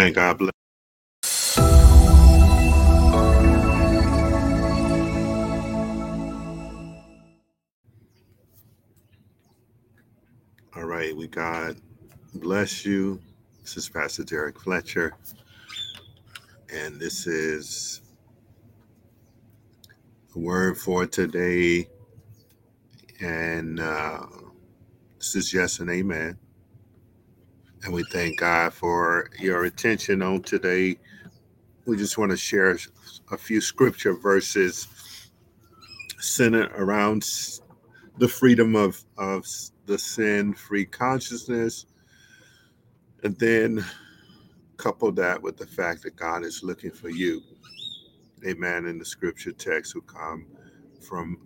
Amen. God bless. All right, we God bless you. This is Pastor Derrick Fletcher, and this is the word for today. And uh, this is yes and amen. And we thank God for your attention on today. We just want to share a few scripture verses centered around the freedom of, of the sin free consciousness. And then couple that with the fact that God is looking for you. Amen. In the scripture text will come from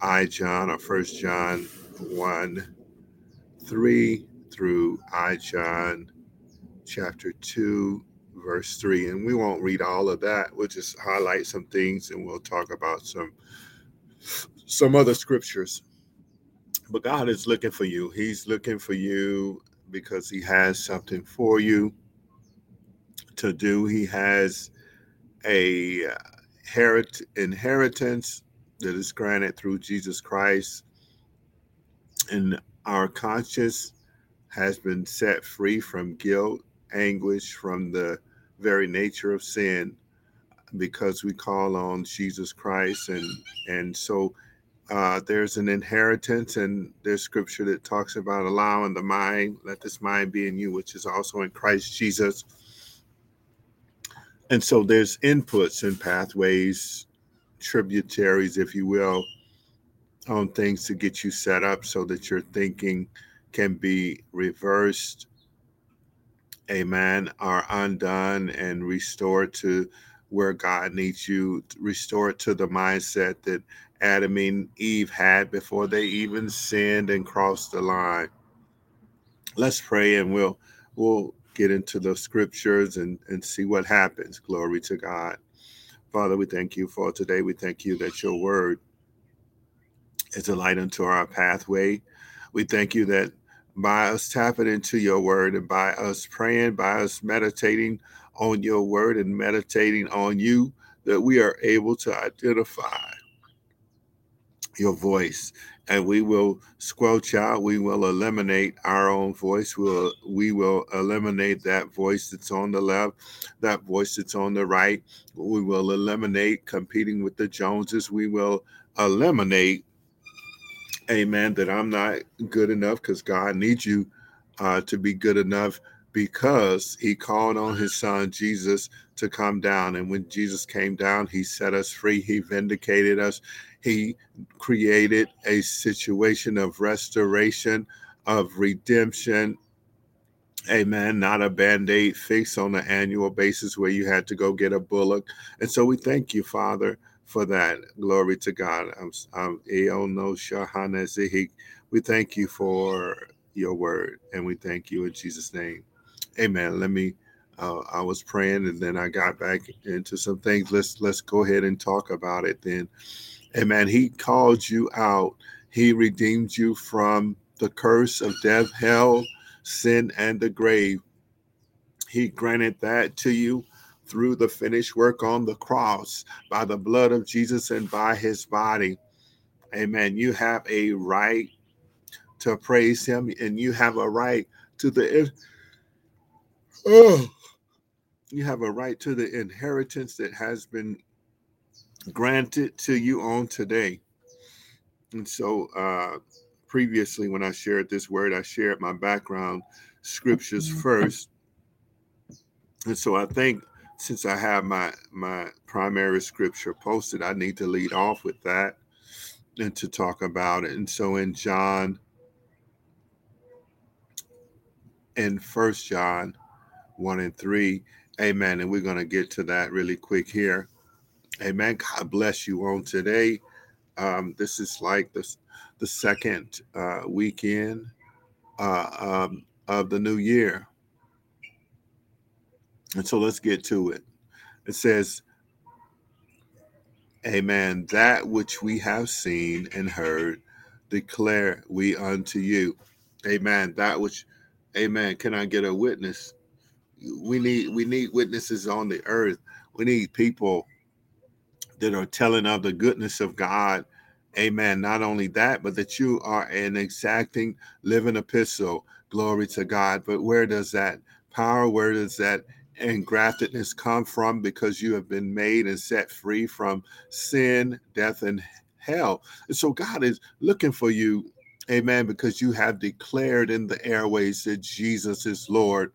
I John or First John 1 3 through I John chapter 2 verse 3 and we won't read all of that. We'll just highlight some things and we'll talk about some some other scriptures. But God is looking for you. He's looking for you because he has something for you to do. He has a uh, herit- inheritance that is granted through Jesus Christ and our conscience has been set free from guilt, anguish, from the very nature of sin because we call on Jesus Christ. And, and so uh, there's an inheritance, and there's scripture that talks about allowing the mind, let this mind be in you, which is also in Christ Jesus. And so there's inputs and pathways, tributaries, if you will, on things to get you set up so that you're thinking can be reversed, amen, are undone and restored to where God needs you, restored to the mindset that Adam and Eve had before they even sinned and crossed the line. Let's pray and we'll we'll get into the scriptures and, and see what happens. Glory to God. Father, we thank you for today. We thank you that your word is a light unto our pathway. We thank you that by us tapping into your word and by us praying, by us meditating on your word and meditating on you, that we are able to identify your voice. And we will squelch out we will eliminate our own voice. We'll we will eliminate that voice that's on the left that voice that's on the right. We will eliminate competing with the joneses. We will eliminate amen that i'm not good enough because god needs you uh, to be good enough because he called on his son jesus to come down. And when jesus came down he set us free. He vindicated us. He created a situation of restoration of redemption. Amen. Not a band-aid fix on an annual basis where you had to go get a bullock. And so we thank you father for that. Glory to God. I'm, I'm, we thank you for your word and we thank you in Jesus' name. Amen. Let me uh, I was praying and then I got back into some things. Let's let's go ahead and talk about it then. Amen. He called you out. He redeemed you from the curse of death, hell, sin, and the grave. He granted that to you through the finished work on the cross by the blood of Jesus and by his body. Amen. You have a right to praise him and you have a right to the oh, you have a right to the inheritance that has been granted to you on today. And so uh previously when I shared this word, I shared my background scriptures first. And so I think since I have my my primary scripture posted, I need to lead off with that and to talk about it. And so in John in First John one and three, Amen. And we're to get to that really quick here. Amen. God bless you on today. Um, this is like the the second uh, weekend uh, um, of the new year. And so let's get to it. It says, Amen. That which we have seen and heard, declare we unto you. Amen. That which, Amen. Can I get a witness? we need we need witnesses on the earth. We need people that are telling of the goodness of God. Amen. Not only that, but that you are an exacting living epistle. Glory to God. But where does that power, where does that engraftedness come from? Because you have been made and set free from sin, death, and hell. And so God is looking for you, amen, because you have declared in the airways that Jesus is Lord.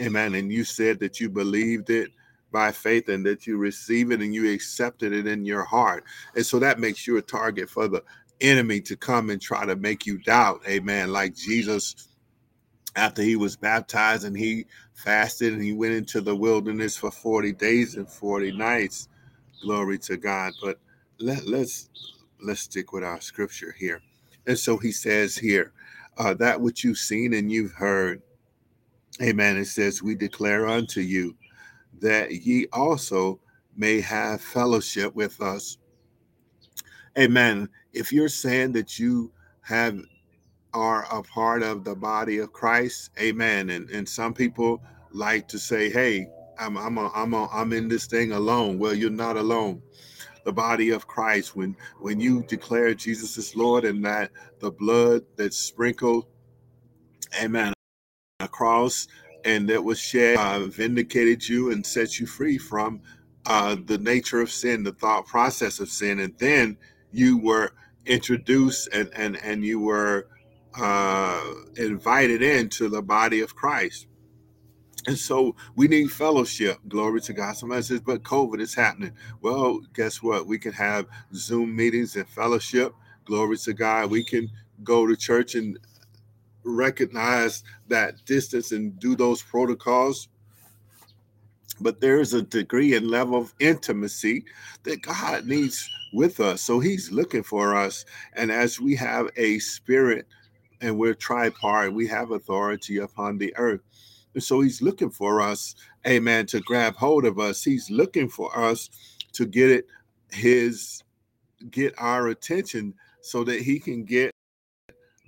Amen. And you said that you believed it by faith and that you receive it and you accepted it in your heart. And so that makes you a target for the enemy to come and try to make you doubt. Amen. Like Jesus, after he was baptized and he fasted and he went into the wilderness for 40 days and 40 nights. Glory to God. But let, let's let's stick with our scripture here. And so he says here, uh, that which you've seen and you've heard, amen. It says, We declare unto you that ye also may have fellowship with us. Amen. If you're saying that you have are a part of the body of Christ, amen. And and some people like to say, "Hey, I'm I'm a, I'm a, I'm in this thing alone." Well, you're not alone. The body of Christ, when when you declare Jesus is Lord and that the blood that's sprinkled, amen, across and that was shed uh, vindicated you and set you free from uh, the nature of sin, the thought process of sin, and then you were introduced and and and you were uh, invited into the body of Christ. And so we need fellowship. Glory to God. Somebody says, but COVID is happening. Well, guess what? We can have Zoom meetings and fellowship. Glory to God. We can go to church and recognize that distance and do those protocols. But there's a degree and level of intimacy that God needs with us. So He's looking for us. And as we have a spirit and we're tripart, we have authority upon the earth. And so He's looking for us, amen, to grab hold of us. He's looking for us to get it, His, get our attention so that He can get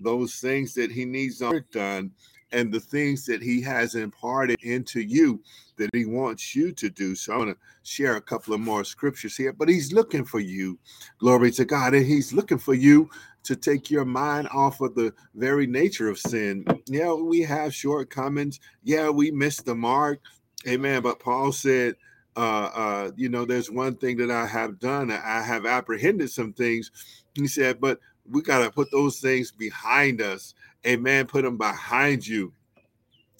those things that he needs done and the things that he has imparted into you that he wants you to do. So I'm going to share a couple of more scriptures here, but he's looking for you. Glory to God. And he's looking for you to take your mind off of the very nature of sin. Yeah, we have shortcomings. Yeah, we missed the mark. Amen. But Paul said, uh, uh, you know, there's one thing that I have done. I have apprehended some things. He said, but we got to put those things behind us. Amen. Put them behind you.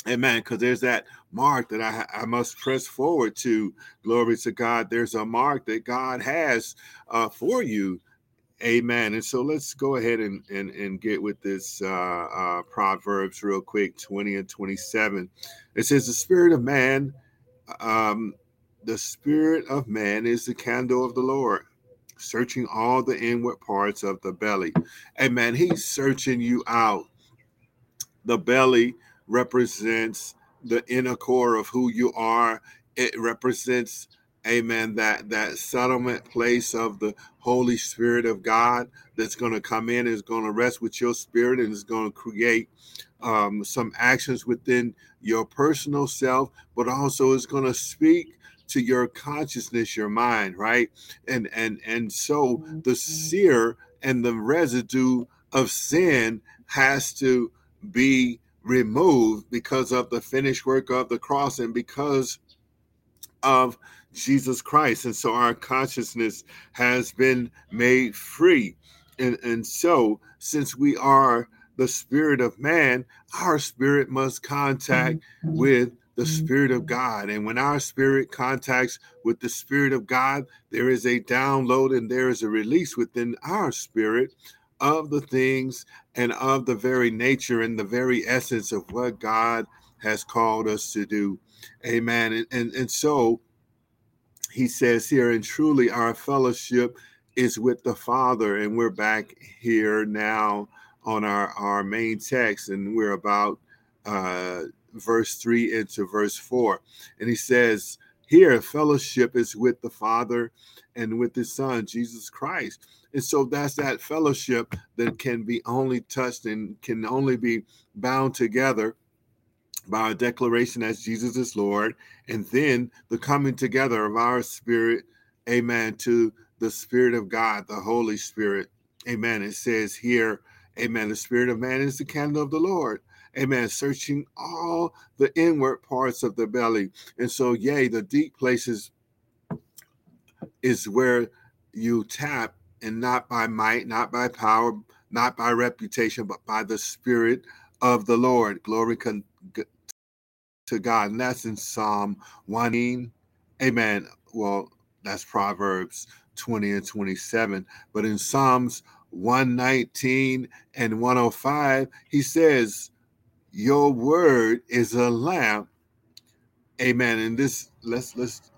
Amen. Because there's that mark that I, I must press forward to. Glory to God. There's a mark that God has uh, for you. Amen. And so let's go ahead and, and, and get with this uh, uh, Proverbs real quick 20 and 27. It says, The spirit of man, um, the spirit of man is the candle of the Lord searching all the inward parts of the belly. Amen. He's searching you out. The belly represents the inner core of who you are. It represents, amen, that that settlement place of the Holy Spirit of God that's going to come in, is going to rest with your spirit, and is going to create um, some actions within your personal self, but also is going to speak to your consciousness your mind right and and and so the mm-hmm. sear and the residue of sin has to be removed because of the finished work of the cross and because of Jesus Christ. And so our consciousness has been made free. And, and so, since we are the spirit of man, our spirit must contact mm-hmm. with the mm-hmm. Spirit of God. And when our spirit contacts with the Spirit of God, there is a download and there is a release within our spirit of the things and of the very nature and the very essence of what God has called us to do. Amen. And, and, and so he says here, and truly our fellowship is with the Father. And we're back here now on our, our main text, and we're about uh, verse 3 into verse 4. And he says, Here, fellowship is with the Father and with his Son, Jesus Christ. And so that's that fellowship that can be only touched and can only be bound together by a declaration as Jesus is Lord, and then the coming together of our spirit, amen, to the Spirit of God, the Holy Spirit. Amen. It says here, amen, the Spirit of man is the candle of the Lord. Amen. Searching all the inward parts of the belly. And so, yea, the deep places is where you tap, and not by might, not by power, not by reputation, but by the Spirit of the Lord. Glory to God. And that's in Psalm 1. Amen. Well, that's Proverbs 20 and 27. But in Psalms 119 and 105, he says, Your word is a lamp. Amen. And this let's let's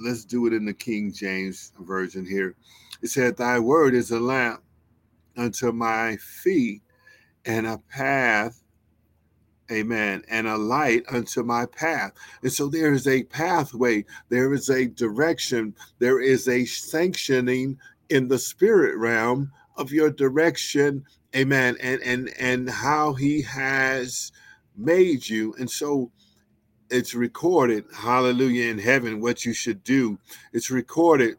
let's do it in the King James version here. It said, Thy word is a lamp unto my feet and a path amen, and a light unto my path. And so there is a pathway, there is a direction, there is a sanctioning in the spirit realm of your direction, amen, and and and how he has made you. And so it's recorded, hallelujah, in heaven, what you should do. It's recorded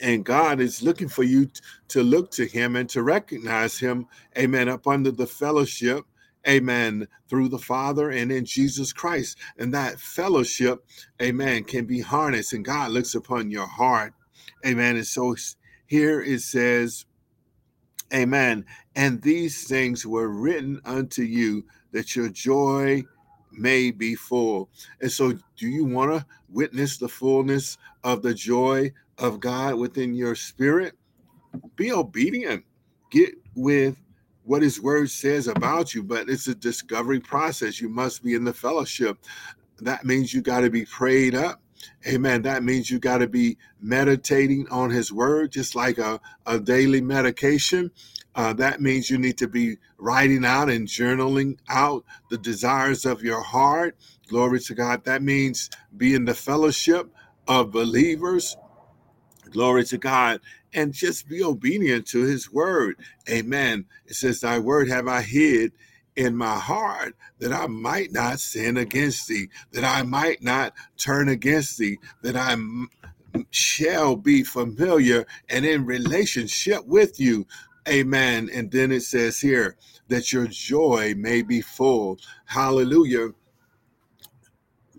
and God is looking for you to look to Him and to recognize Him, amen, up under the fellowship amen, through the Father and in Jesus Christ. And that fellowship, amen, can be harnessed, and God looks upon your heart, amen. And so here it says, amen, and these things were written unto you that your joy may be full. And so, do you want to witness the fullness of the joy of God within your spirit? Be obedient. Get with what his word says about you, but it's a discovery process. You must be in the fellowship. That means you got to be prayed up. Amen. That means you got to be meditating on his word, just like a, a daily medication. Uh, that means you need to be writing out and journaling out the desires of your heart. Glory to God. That means be in the fellowship of believers. Glory to God and just be obedient to his word. Amen. It says, Thy word have I hid in my heart that I might not sin against thee, that I might not turn against thee, that I shall be familiar and in relationship with you. Amen. And then it says here that your joy may be full. Hallelujah.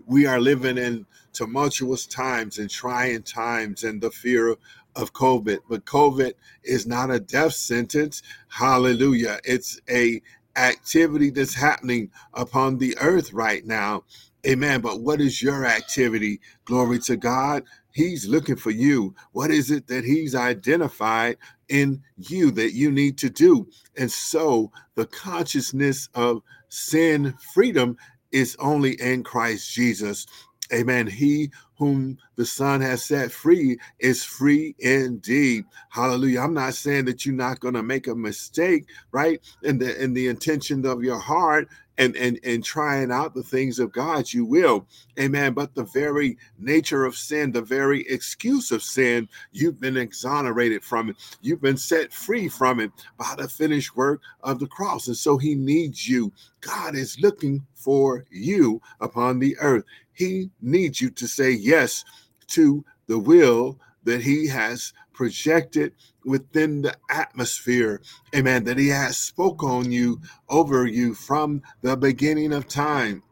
We are living in tumultuous times and trying times and the fear of COVID, but COVID is not a death sentence. Hallelujah. It's a activity that's happening upon the earth right now. Amen. But what is your activity? Glory to God. He's looking for you. What is it that he's identified in you that you need to do? And so the consciousness of sin freedom is only in Christ Jesus. Amen. He whom the Son has set free is free indeed. Hallelujah. I'm not saying that you're not going to make a mistake, right? In the in the intention of your heart and and and trying out the things of God, you will. Amen. But the very nature of sin, the very excuse of sin, you've been exonerated from it. You've been set free from it by the finished work of the cross. And so he needs you. God is looking for you upon the earth. He needs you to say yes to the will that he has projected within the atmosphere. Amen. That he has spoke on you over you from the beginning of time.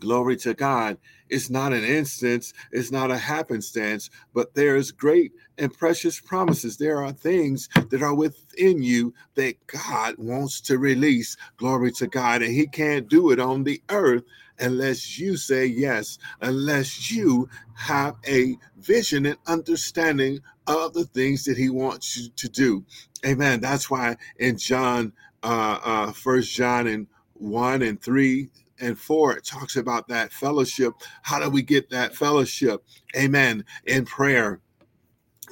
Glory to god it's not an instance it's not a happenstance but there's great and precious promises there are things that are within you that god wants to release glory to god and he can't do it on the earth unless you say yes, unless you have a vision and understanding of the things that he wants you to do. Amen. That's why in John, uh, uh, First John and one and three and four, it talks about that fellowship. How do we get that fellowship? Amen. In prayer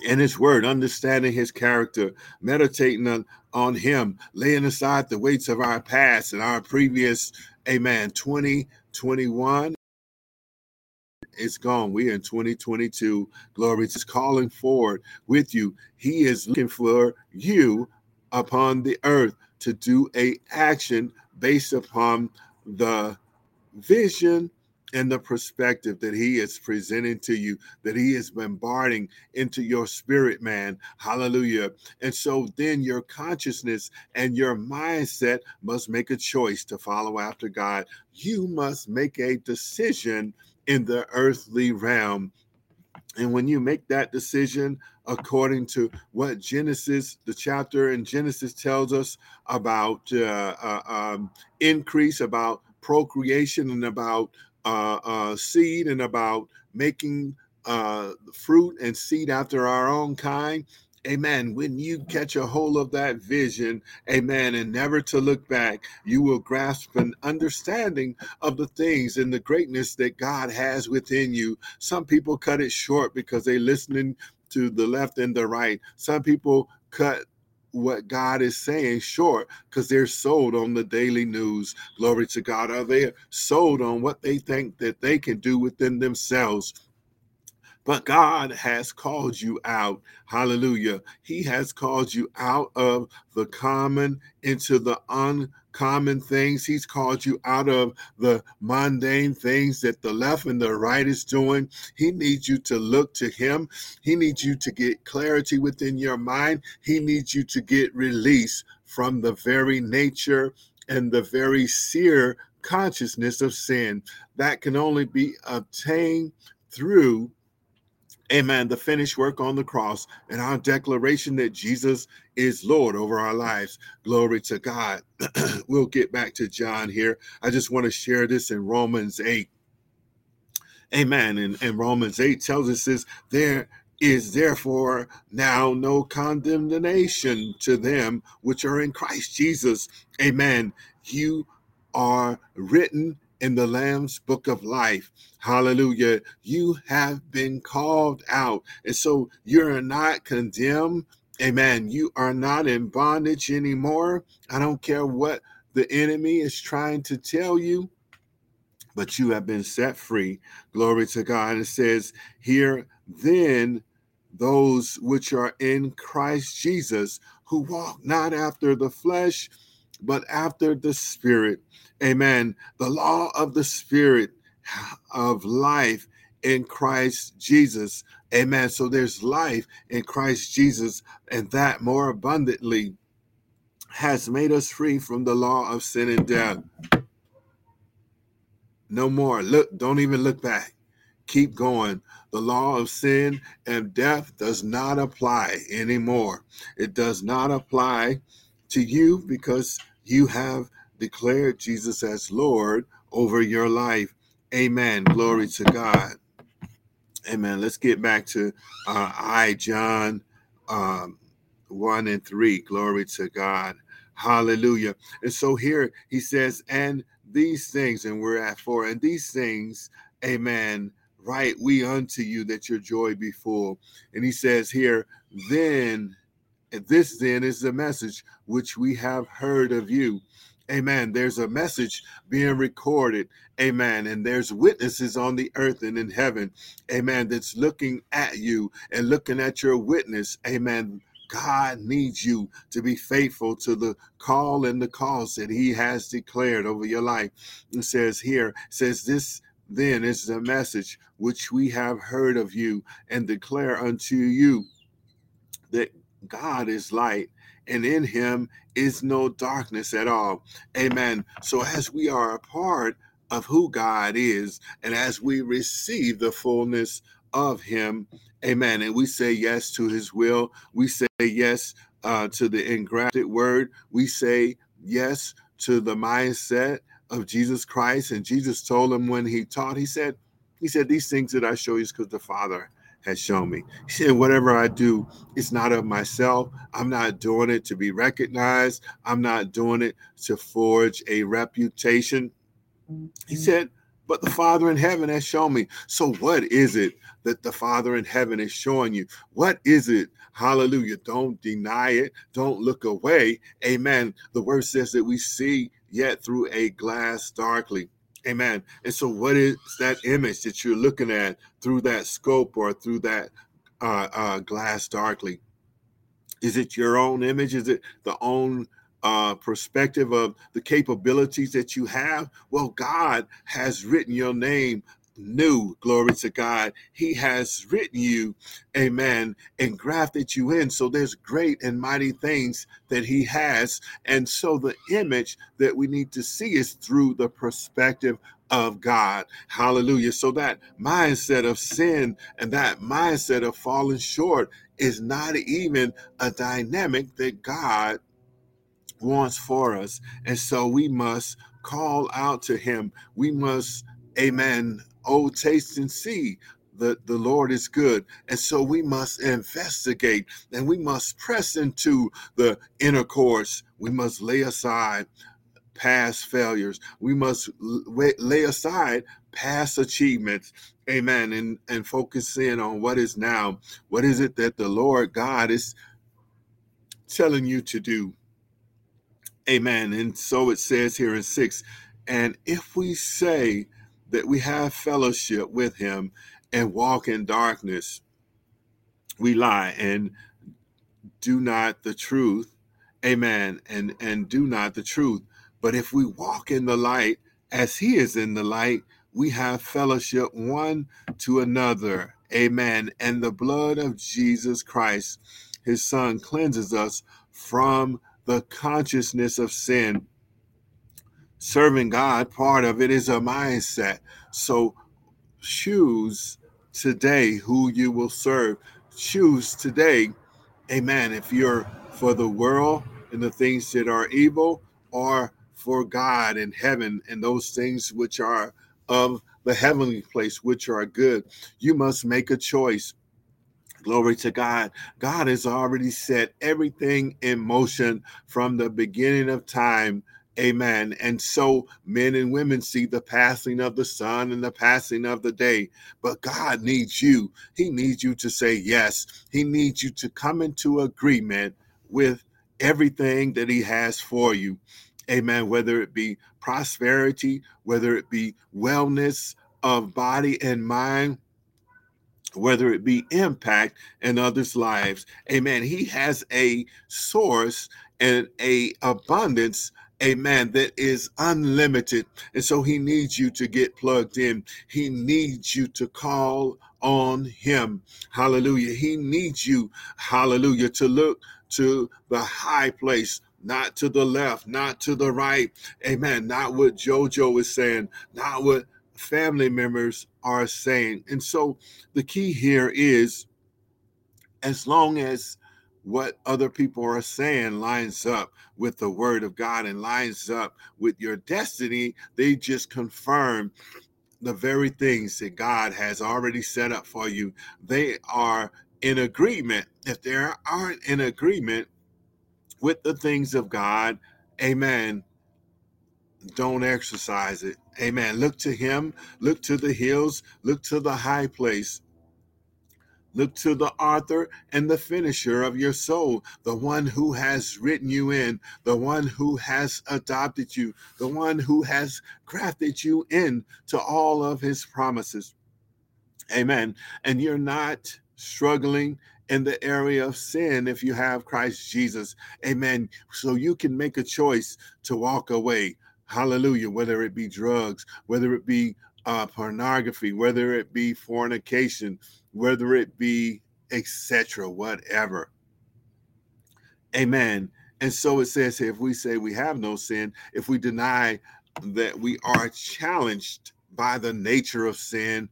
in his word, understanding his character, meditating on, on him, laying aside the weights of our past and our previous, amen, 2021 it's gone. We're in 2022. Glory is calling forward with you. He is looking for you upon the earth to do a action based upon the vision and the perspective that he is presenting to you, that he is bombarding into your spirit, man. Hallelujah. And so then your consciousness and your mindset must make a choice to follow after God. You must make a decision in the earthly realm. And when you make that decision according to what Genesis, the chapter in Genesis tells us about uh, uh, um, increase, about procreation, and about uh, uh, seed and about making uh, fruit and seed after our own kind. Amen. When you catch a hold of that vision, amen, and never to look back, you will grasp an understanding of the things and the greatness that God has within you. Some people cut it short because they're listening to the left and the right. Some people cut what God is saying short because they're sold on the daily news. Glory to God. Are they sold on what they think that they can do within themselves? But God has called you out. Hallelujah. He has called you out of the common into the uncommon things. He's called you out of the mundane things that the left and the right is doing. He needs you to look to Him. He needs you to get clarity within your mind. He needs you to get release from the very nature and the very sear consciousness of sin that can only be obtained through Amen. The finished work on the cross and our declaration that Jesus is Lord over our lives. Glory to God. we'll get back to John here. I just want to share this in Romans 8. Amen. And, and Romans 8 tells us this there is therefore now no condemnation to them which are in Christ Jesus. Amen. You are written in the Lamb's book of life. Hallelujah. You have been called out. And so you're not condemned. Amen. You are not in bondage anymore. I don't care what the enemy is trying to tell you, but you have been set free. Glory to God. It says here, then those which are in Christ Jesus, who walk not after the flesh, but after the Spirit. Amen. The law of the Spirit of life in Christ Jesus. Amen. So there's life in Christ Jesus, and that more abundantly has made us free from the law of sin and death. No more. Look, don't even look back. Keep going. The law of sin and death does not apply anymore. It does not apply to you because you have declared Jesus as Lord over your life. Amen. Glory to God. Amen. Let's get back to uh, I, John um, 1 and 3. Glory to God. Hallelujah. And so here he says, and these things, and we're at four, and these things, amen, write we unto you that your joy be full. And he says here, then, this then is the message which we have heard of you Amen. There's a message being recorded. Amen. And there's witnesses on the earth and in heaven. Amen. That's looking at you and looking at your witness. Amen. God needs you to be faithful to the call and the cause that He has declared over your life. It says here, says this then is the message which we have heard of you and declare unto you God is light and in him is no darkness at all. Amen. So as we are a part of who God is, and as we receive the fullness of him, amen. And we say yes to his will, we say yes uh, to the engrafted word, we say yes to the mindset of Jesus Christ. And Jesus told him when he taught, he said, he said, These things that I show you is because the Father has shown me. He said, Whatever I do, it's not of myself. I'm not doing it to be recognized. I'm not doing it to forge a reputation. He mm-hmm. said, But the Father in heaven has shown me. So, what is it that the Father in heaven is showing you? What is it? Hallelujah. Don't deny it. Don't look away. Amen. The word says that we see yet through a glass darkly. Amen. And so, what is that image that you're looking at through that scope or through that uh, uh, glass darkly? Is it your own image? Is it the own uh, perspective of the capabilities that you have, well, God has written your name new. Glory to God. He has written you, amen, and grafted you in. So there's great and mighty things that He has. And so the image that we need to see is through the perspective of God. Hallelujah. So that mindset of sin and that mindset of falling short is not even a dynamic that God wants for us. And so we must call out to him. We must, amen, oh, taste and see that the Lord is good. And so we must investigate and we must press into the inner course. We must lay aside past failures. We must lay aside past achievements. Amen. And, and focus in on what is now. What is it that the Lord God is telling you to do? Amen. And so it says here in six, and if we say that we have fellowship with him and walk in darkness, we lie and do not the truth. Amen. And and do not the truth. But if we walk in the light as he is in the light, we have fellowship one to another. Amen. And the blood of Jesus Christ, his son, cleanses us from the consciousness of sin. Serving God, part of it is a mindset. So choose today who you will serve. Choose today, amen, if you're for the world and the things that are evil, or for God and heaven and those things which are of the heavenly place, which are good. You must make a choice. Glory to God. God has already set everything in motion from the beginning of time. Amen. And so men and women see the passing of the sun and the passing of the day. But God needs you. He needs you to say yes. He needs you to come into agreement with everything that He has for you. Amen. Whether it be prosperity, whether it be wellness of body and mind, whether it be impact in others' lives. Amen. He has a source and a abundance amen that is unlimited. And so he needs you to get plugged in. He needs you to call on him. Hallelujah. He needs you hallelujah to look to the high place not to the left not to the right. Amen. Not what jojo is saying not what family members are saying. And so the key here is as long as what other people are saying lines up with the word of God and lines up with your destiny, they just confirm the very things that God has already set up for you. They are in agreement. If they aren't in agreement with the things of God, amen, don't exercise it. Amen. Look to him, look to the hills, look to the high place. Look to the author and the finisher of your soul, the one who has written you in, the one who has adopted you, the one who has crafted you in to all of his promises. Amen. And you're not struggling in the area of sin if you have Christ Jesus. Amen. So you can make a choice to walk away Hallelujah. Whether it be drugs, whether it be uh, pornography, whether it be fornication, whether it be etc., whatever. Amen. And so it says if we say we have no sin, if we deny that we are challenged by the nature of sin,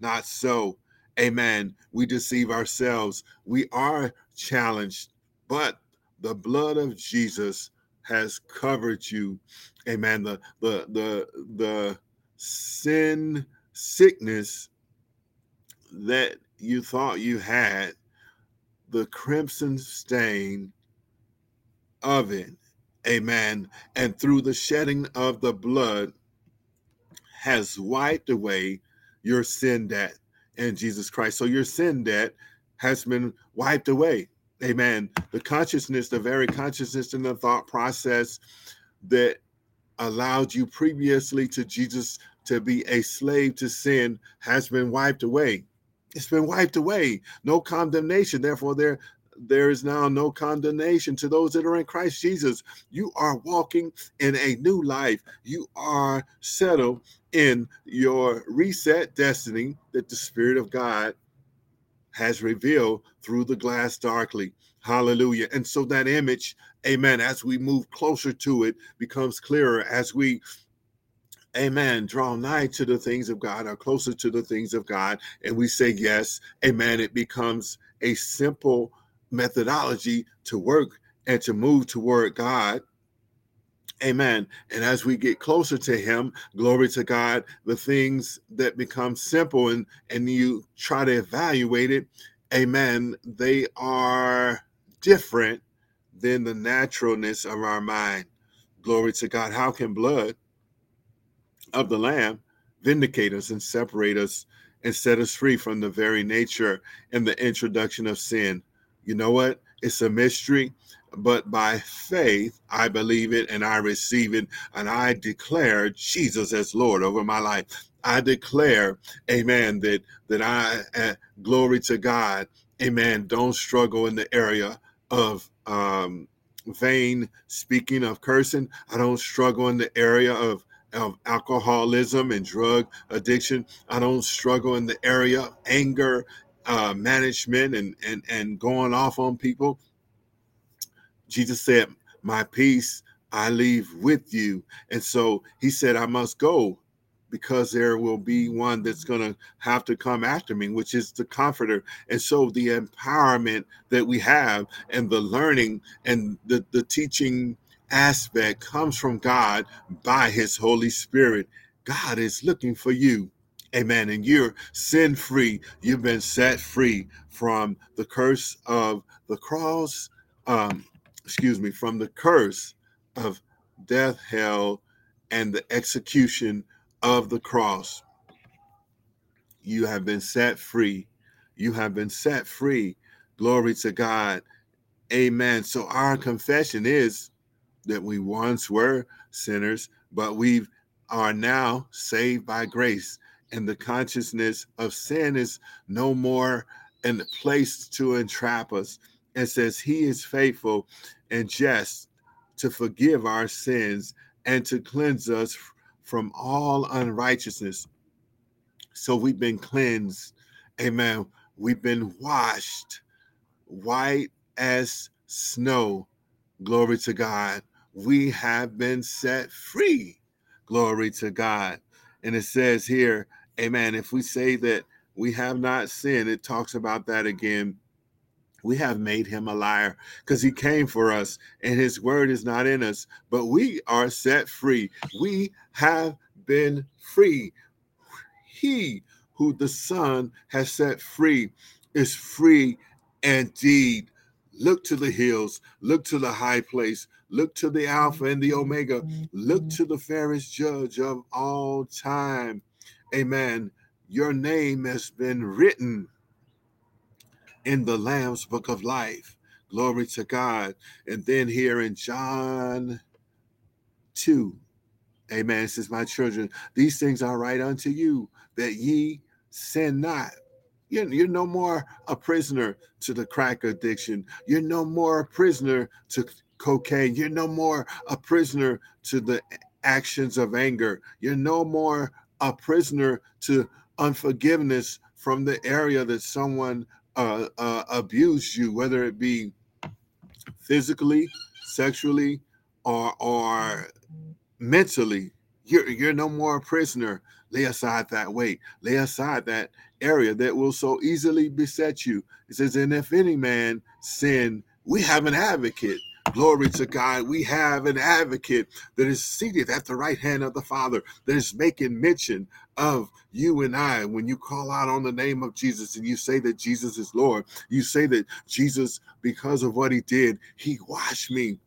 not so. Amen. We deceive ourselves. We are challenged, but the blood of Jesus has covered you. Amen. The the the the sin sickness that you thought you had, the crimson stain of it. Amen. And through the shedding of the blood has wiped away your sin debt in Jesus Christ. So your sin debt has been wiped away. Amen. The consciousness, the very consciousness and the thought process that allowed you previously to Jesus to be a slave to sin has been wiped away. It's been wiped away. No condemnation. Therefore, there there is now no condemnation to those that are in Christ Jesus. You are walking in a new life. You are settled in your reset destiny that the Spirit of God has revealed through the glass darkly. Hallelujah. And so that image, amen, as we move closer to it, becomes clearer as we amen, draw nigh to the things of God or closer to the things of God, and we say yes, amen, it becomes a simple methodology to work and to move toward God. Amen. And as we get closer to Him, glory to God, the things that become simple and, and you try to evaluate it, amen, they are different than the naturalness of our mind. Glory to God. How can blood of the Lamb vindicate us and separate us and set us free from the very nature and the introduction of sin? You know what? It's a mystery, but by faith, I believe it and I receive it, and I declare Jesus as Lord over my life. I declare, amen, that that I uh, glory to God, amen, don't struggle in the area of um vain speaking of cursing. I don't struggle in the area of of alcoholism and drug addiction. I don't struggle in the area of anger uh, management and, and, and going off on people. Jesus said, My peace I leave with you. And so he said, I must go because there will be one that's going to have to come after me, which is the comforter. And so the empowerment that we have and the learning and the, the teaching aspect comes from God by his Holy Spirit. God is looking for you. Amen. And you're sin free. You've been set free from the curse of the cross. Um, excuse me, from the curse of death, hell, and the execution of the cross. You have been set free. You have been set free. Glory to God. Amen. So our confession is that we once were sinners, but we are now saved by grace and the consciousness of sin is no more in the place to entrap us. It says he is faithful and just to forgive our sins and to cleanse us from all unrighteousness. So we've been cleansed. Amen. We've been washed white as snow. Glory to God. We have been set free. Glory to God. And it says here, Amen. If we say that we have not sinned, it talks about that again. We have made him a liar because he came for us and his word is not in us, but we are set free. We have been free. He who the Son has set free is free indeed. Look to the hills, look to the high place, look to the Alpha and the Omega, look mm-hmm. to the fairest judge of all time. Amen. Your name has been written in the Lamb's book of life. Glory to God. And then here in John 2, Amen. It says, My children, these things are right unto you, that ye sin not. You're, you're no more a prisoner to the crack addiction. You're no more a prisoner to cocaine. You're no more a prisoner to the actions of anger. You're no more a prisoner to unforgiveness from the area that someone uh, uh, abused you, whether it be physically, sexually, or or mentally. You're you're no more a prisoner. Lay aside that weight. Lay aside that area that will so easily beset you. It says, and if any man sin, we have an advocate Glory to God. We have an advocate that is seated at the right hand of the Father, that is making mention of you and I. When you call out on the name of Jesus and you say that Jesus is Lord, you say that Jesus, because of what he did, he washed me.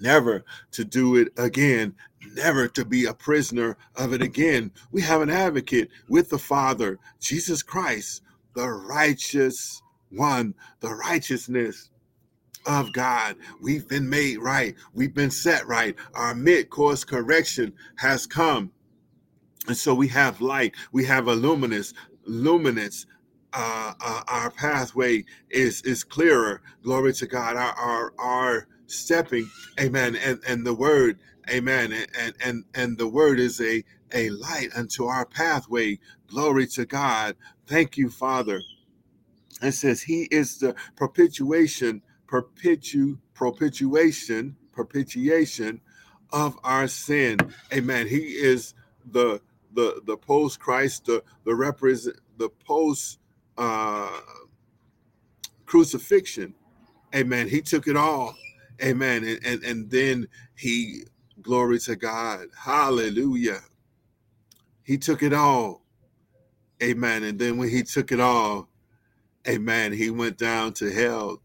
Never to do it again, never to be a prisoner of it again. We have an advocate with the Father, Jesus Christ, the righteous one, the righteousness of God. We've been made right. We've been set right. Our mid course correction has come. And so we have light, we have a luminous, luminance, uh, uh, our pathway is is clearer. Glory to God. Our our, our stepping, Amen. And and the word, Amen. And and and the word is a a light unto our pathway. Glory to God. Thank you, Father. It says He is the perpetuation, perpetu propitiation, propitiation of our sin. Amen. He is the the the post Christ, the the represent the post uh, crucifixion. Amen. He took it all. Amen. And, and and then he glory to God. Hallelujah. He took it all. Amen. And then when he took it all, amen, he went down to hell.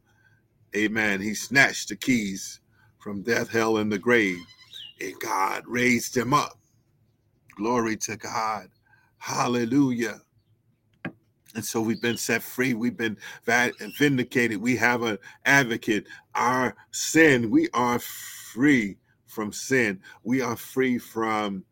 Amen. He snatched the keys from death, hell, and the grave. And God raised him up. Glory to God. Hallelujah. And so we've been set free. We've been vindicated. We have an advocate. Our sin, we are free from sin. We are free from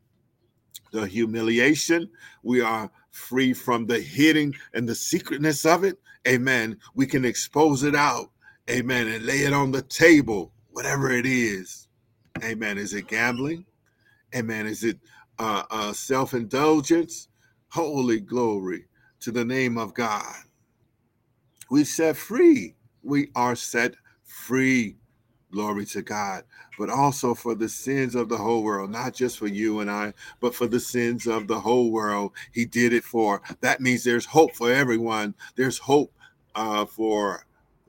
the humiliation. We are free from the hiding and the secretness of it. Amen. We can expose it out. Amen. And lay it on the table, whatever it is. Amen. Is it gambling? Amen. Is it uh, uh, self indulgence? Holy glory to the name of God. We set free. We are set free. Glory to God. But also for the sins of the whole world, not just for you and I, but for the sins of the whole world. He did it for. That means there's hope for everyone. There's hope uh, for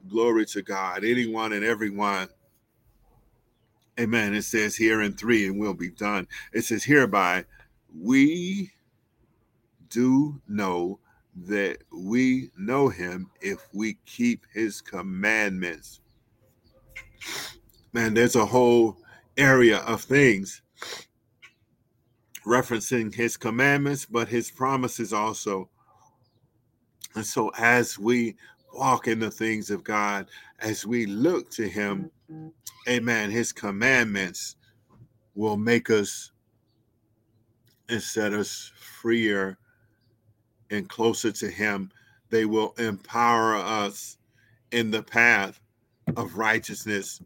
glory to God, anyone and everyone. Amen. It says here in three, and we'll be done. It says, hereby we do know that we know him if we keep his commandments. Man, there's a whole area of things referencing his commandments, but his promises also. And so, as we walk in the things of God, as we look to him, amen, his commandments will make us and set us freer and closer to Him. They will empower us in the path of righteousness.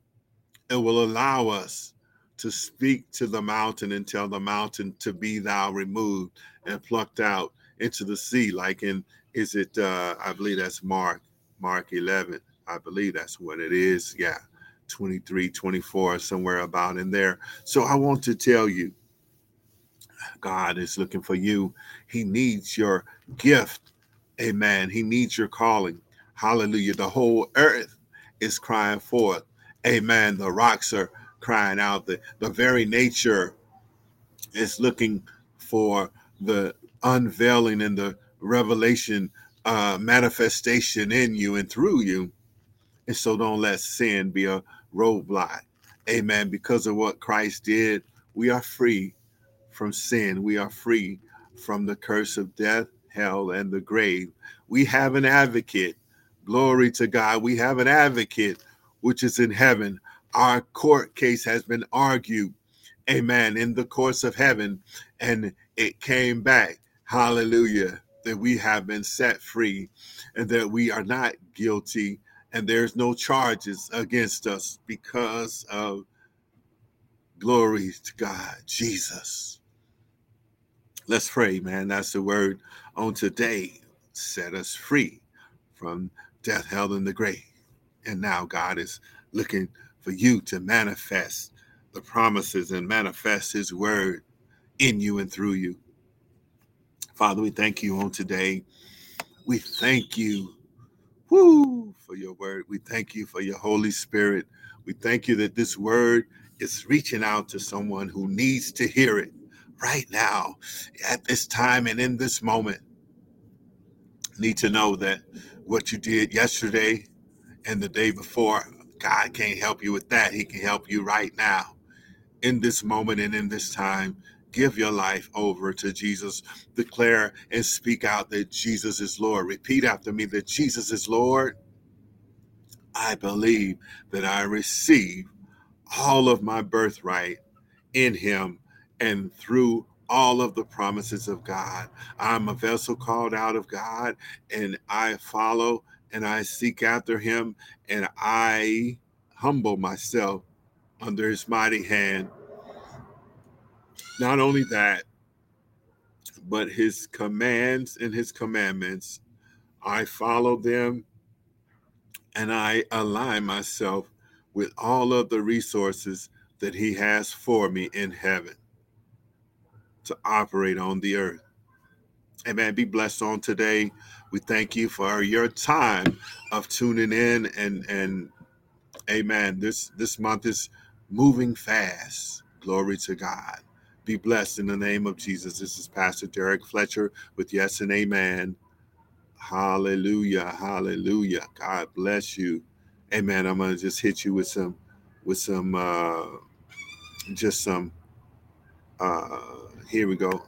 It will allow us to speak to the mountain and tell the mountain to be thou removed and plucked out into the sea, like in is it uh I believe that's Mark, Mark 11. I believe that's what it is. Yeah. 23, 24, somewhere about in there. So I want to tell you, God is looking for you. He needs your gift. Amen. He needs your calling. Hallelujah. The whole earth is crying forth. Amen. The rocks are crying out. The, the very nature is looking for the unveiling and the revelation uh, manifestation in you and through you. And so don't let sin be a roadblock. Amen. Because of what Christ did, we are free from sin. We are free from the curse of death hell, and the grave. We have an advocate. Glory to God. We have an advocate which is in heaven. Our court case has been argued, amen, in the courts of heaven, and it came back. Hallelujah. That we have been set free and that we are not guilty and there's no charges against us because of glory to God, Jesus. Let's pray, man. That's the word on today. Set us free from death, hell, and the grave. And now God is looking for you to manifest the promises and manifest his word in you and through you. Father, we thank you on today. We thank you whoo, for your word. We thank you for your Holy Spirit. We thank you that this word is reaching out to someone who needs to hear it right now, at this time and in this moment, need to know that what you did yesterday and the day before, God can't help you with that. He can help you right now, in this moment and in this time. Give your life over to Jesus. Declare and speak out that Jesus is Lord. Repeat after me that Jesus is Lord. I believe that I receive all of my birthright in Him and through all of the promises of God. I'm a vessel called out of God, and I follow and I seek after him, and I humble myself under his mighty hand. Not only that, but his commands and his commandments, I follow them and I align myself with all of the resources that he has for me in heaven to operate on the earth. Amen. Be blessed on today. We thank you for your time of tuning in and and amen. This this month is moving fast. Glory to God. Be blessed in the name of Jesus. This is Pastor Derrick Fletcher with Yes and Amen. Hallelujah. Hallelujah. God bless you. Amen. I'm gonna just hit you with some with some uh just some uh here we go.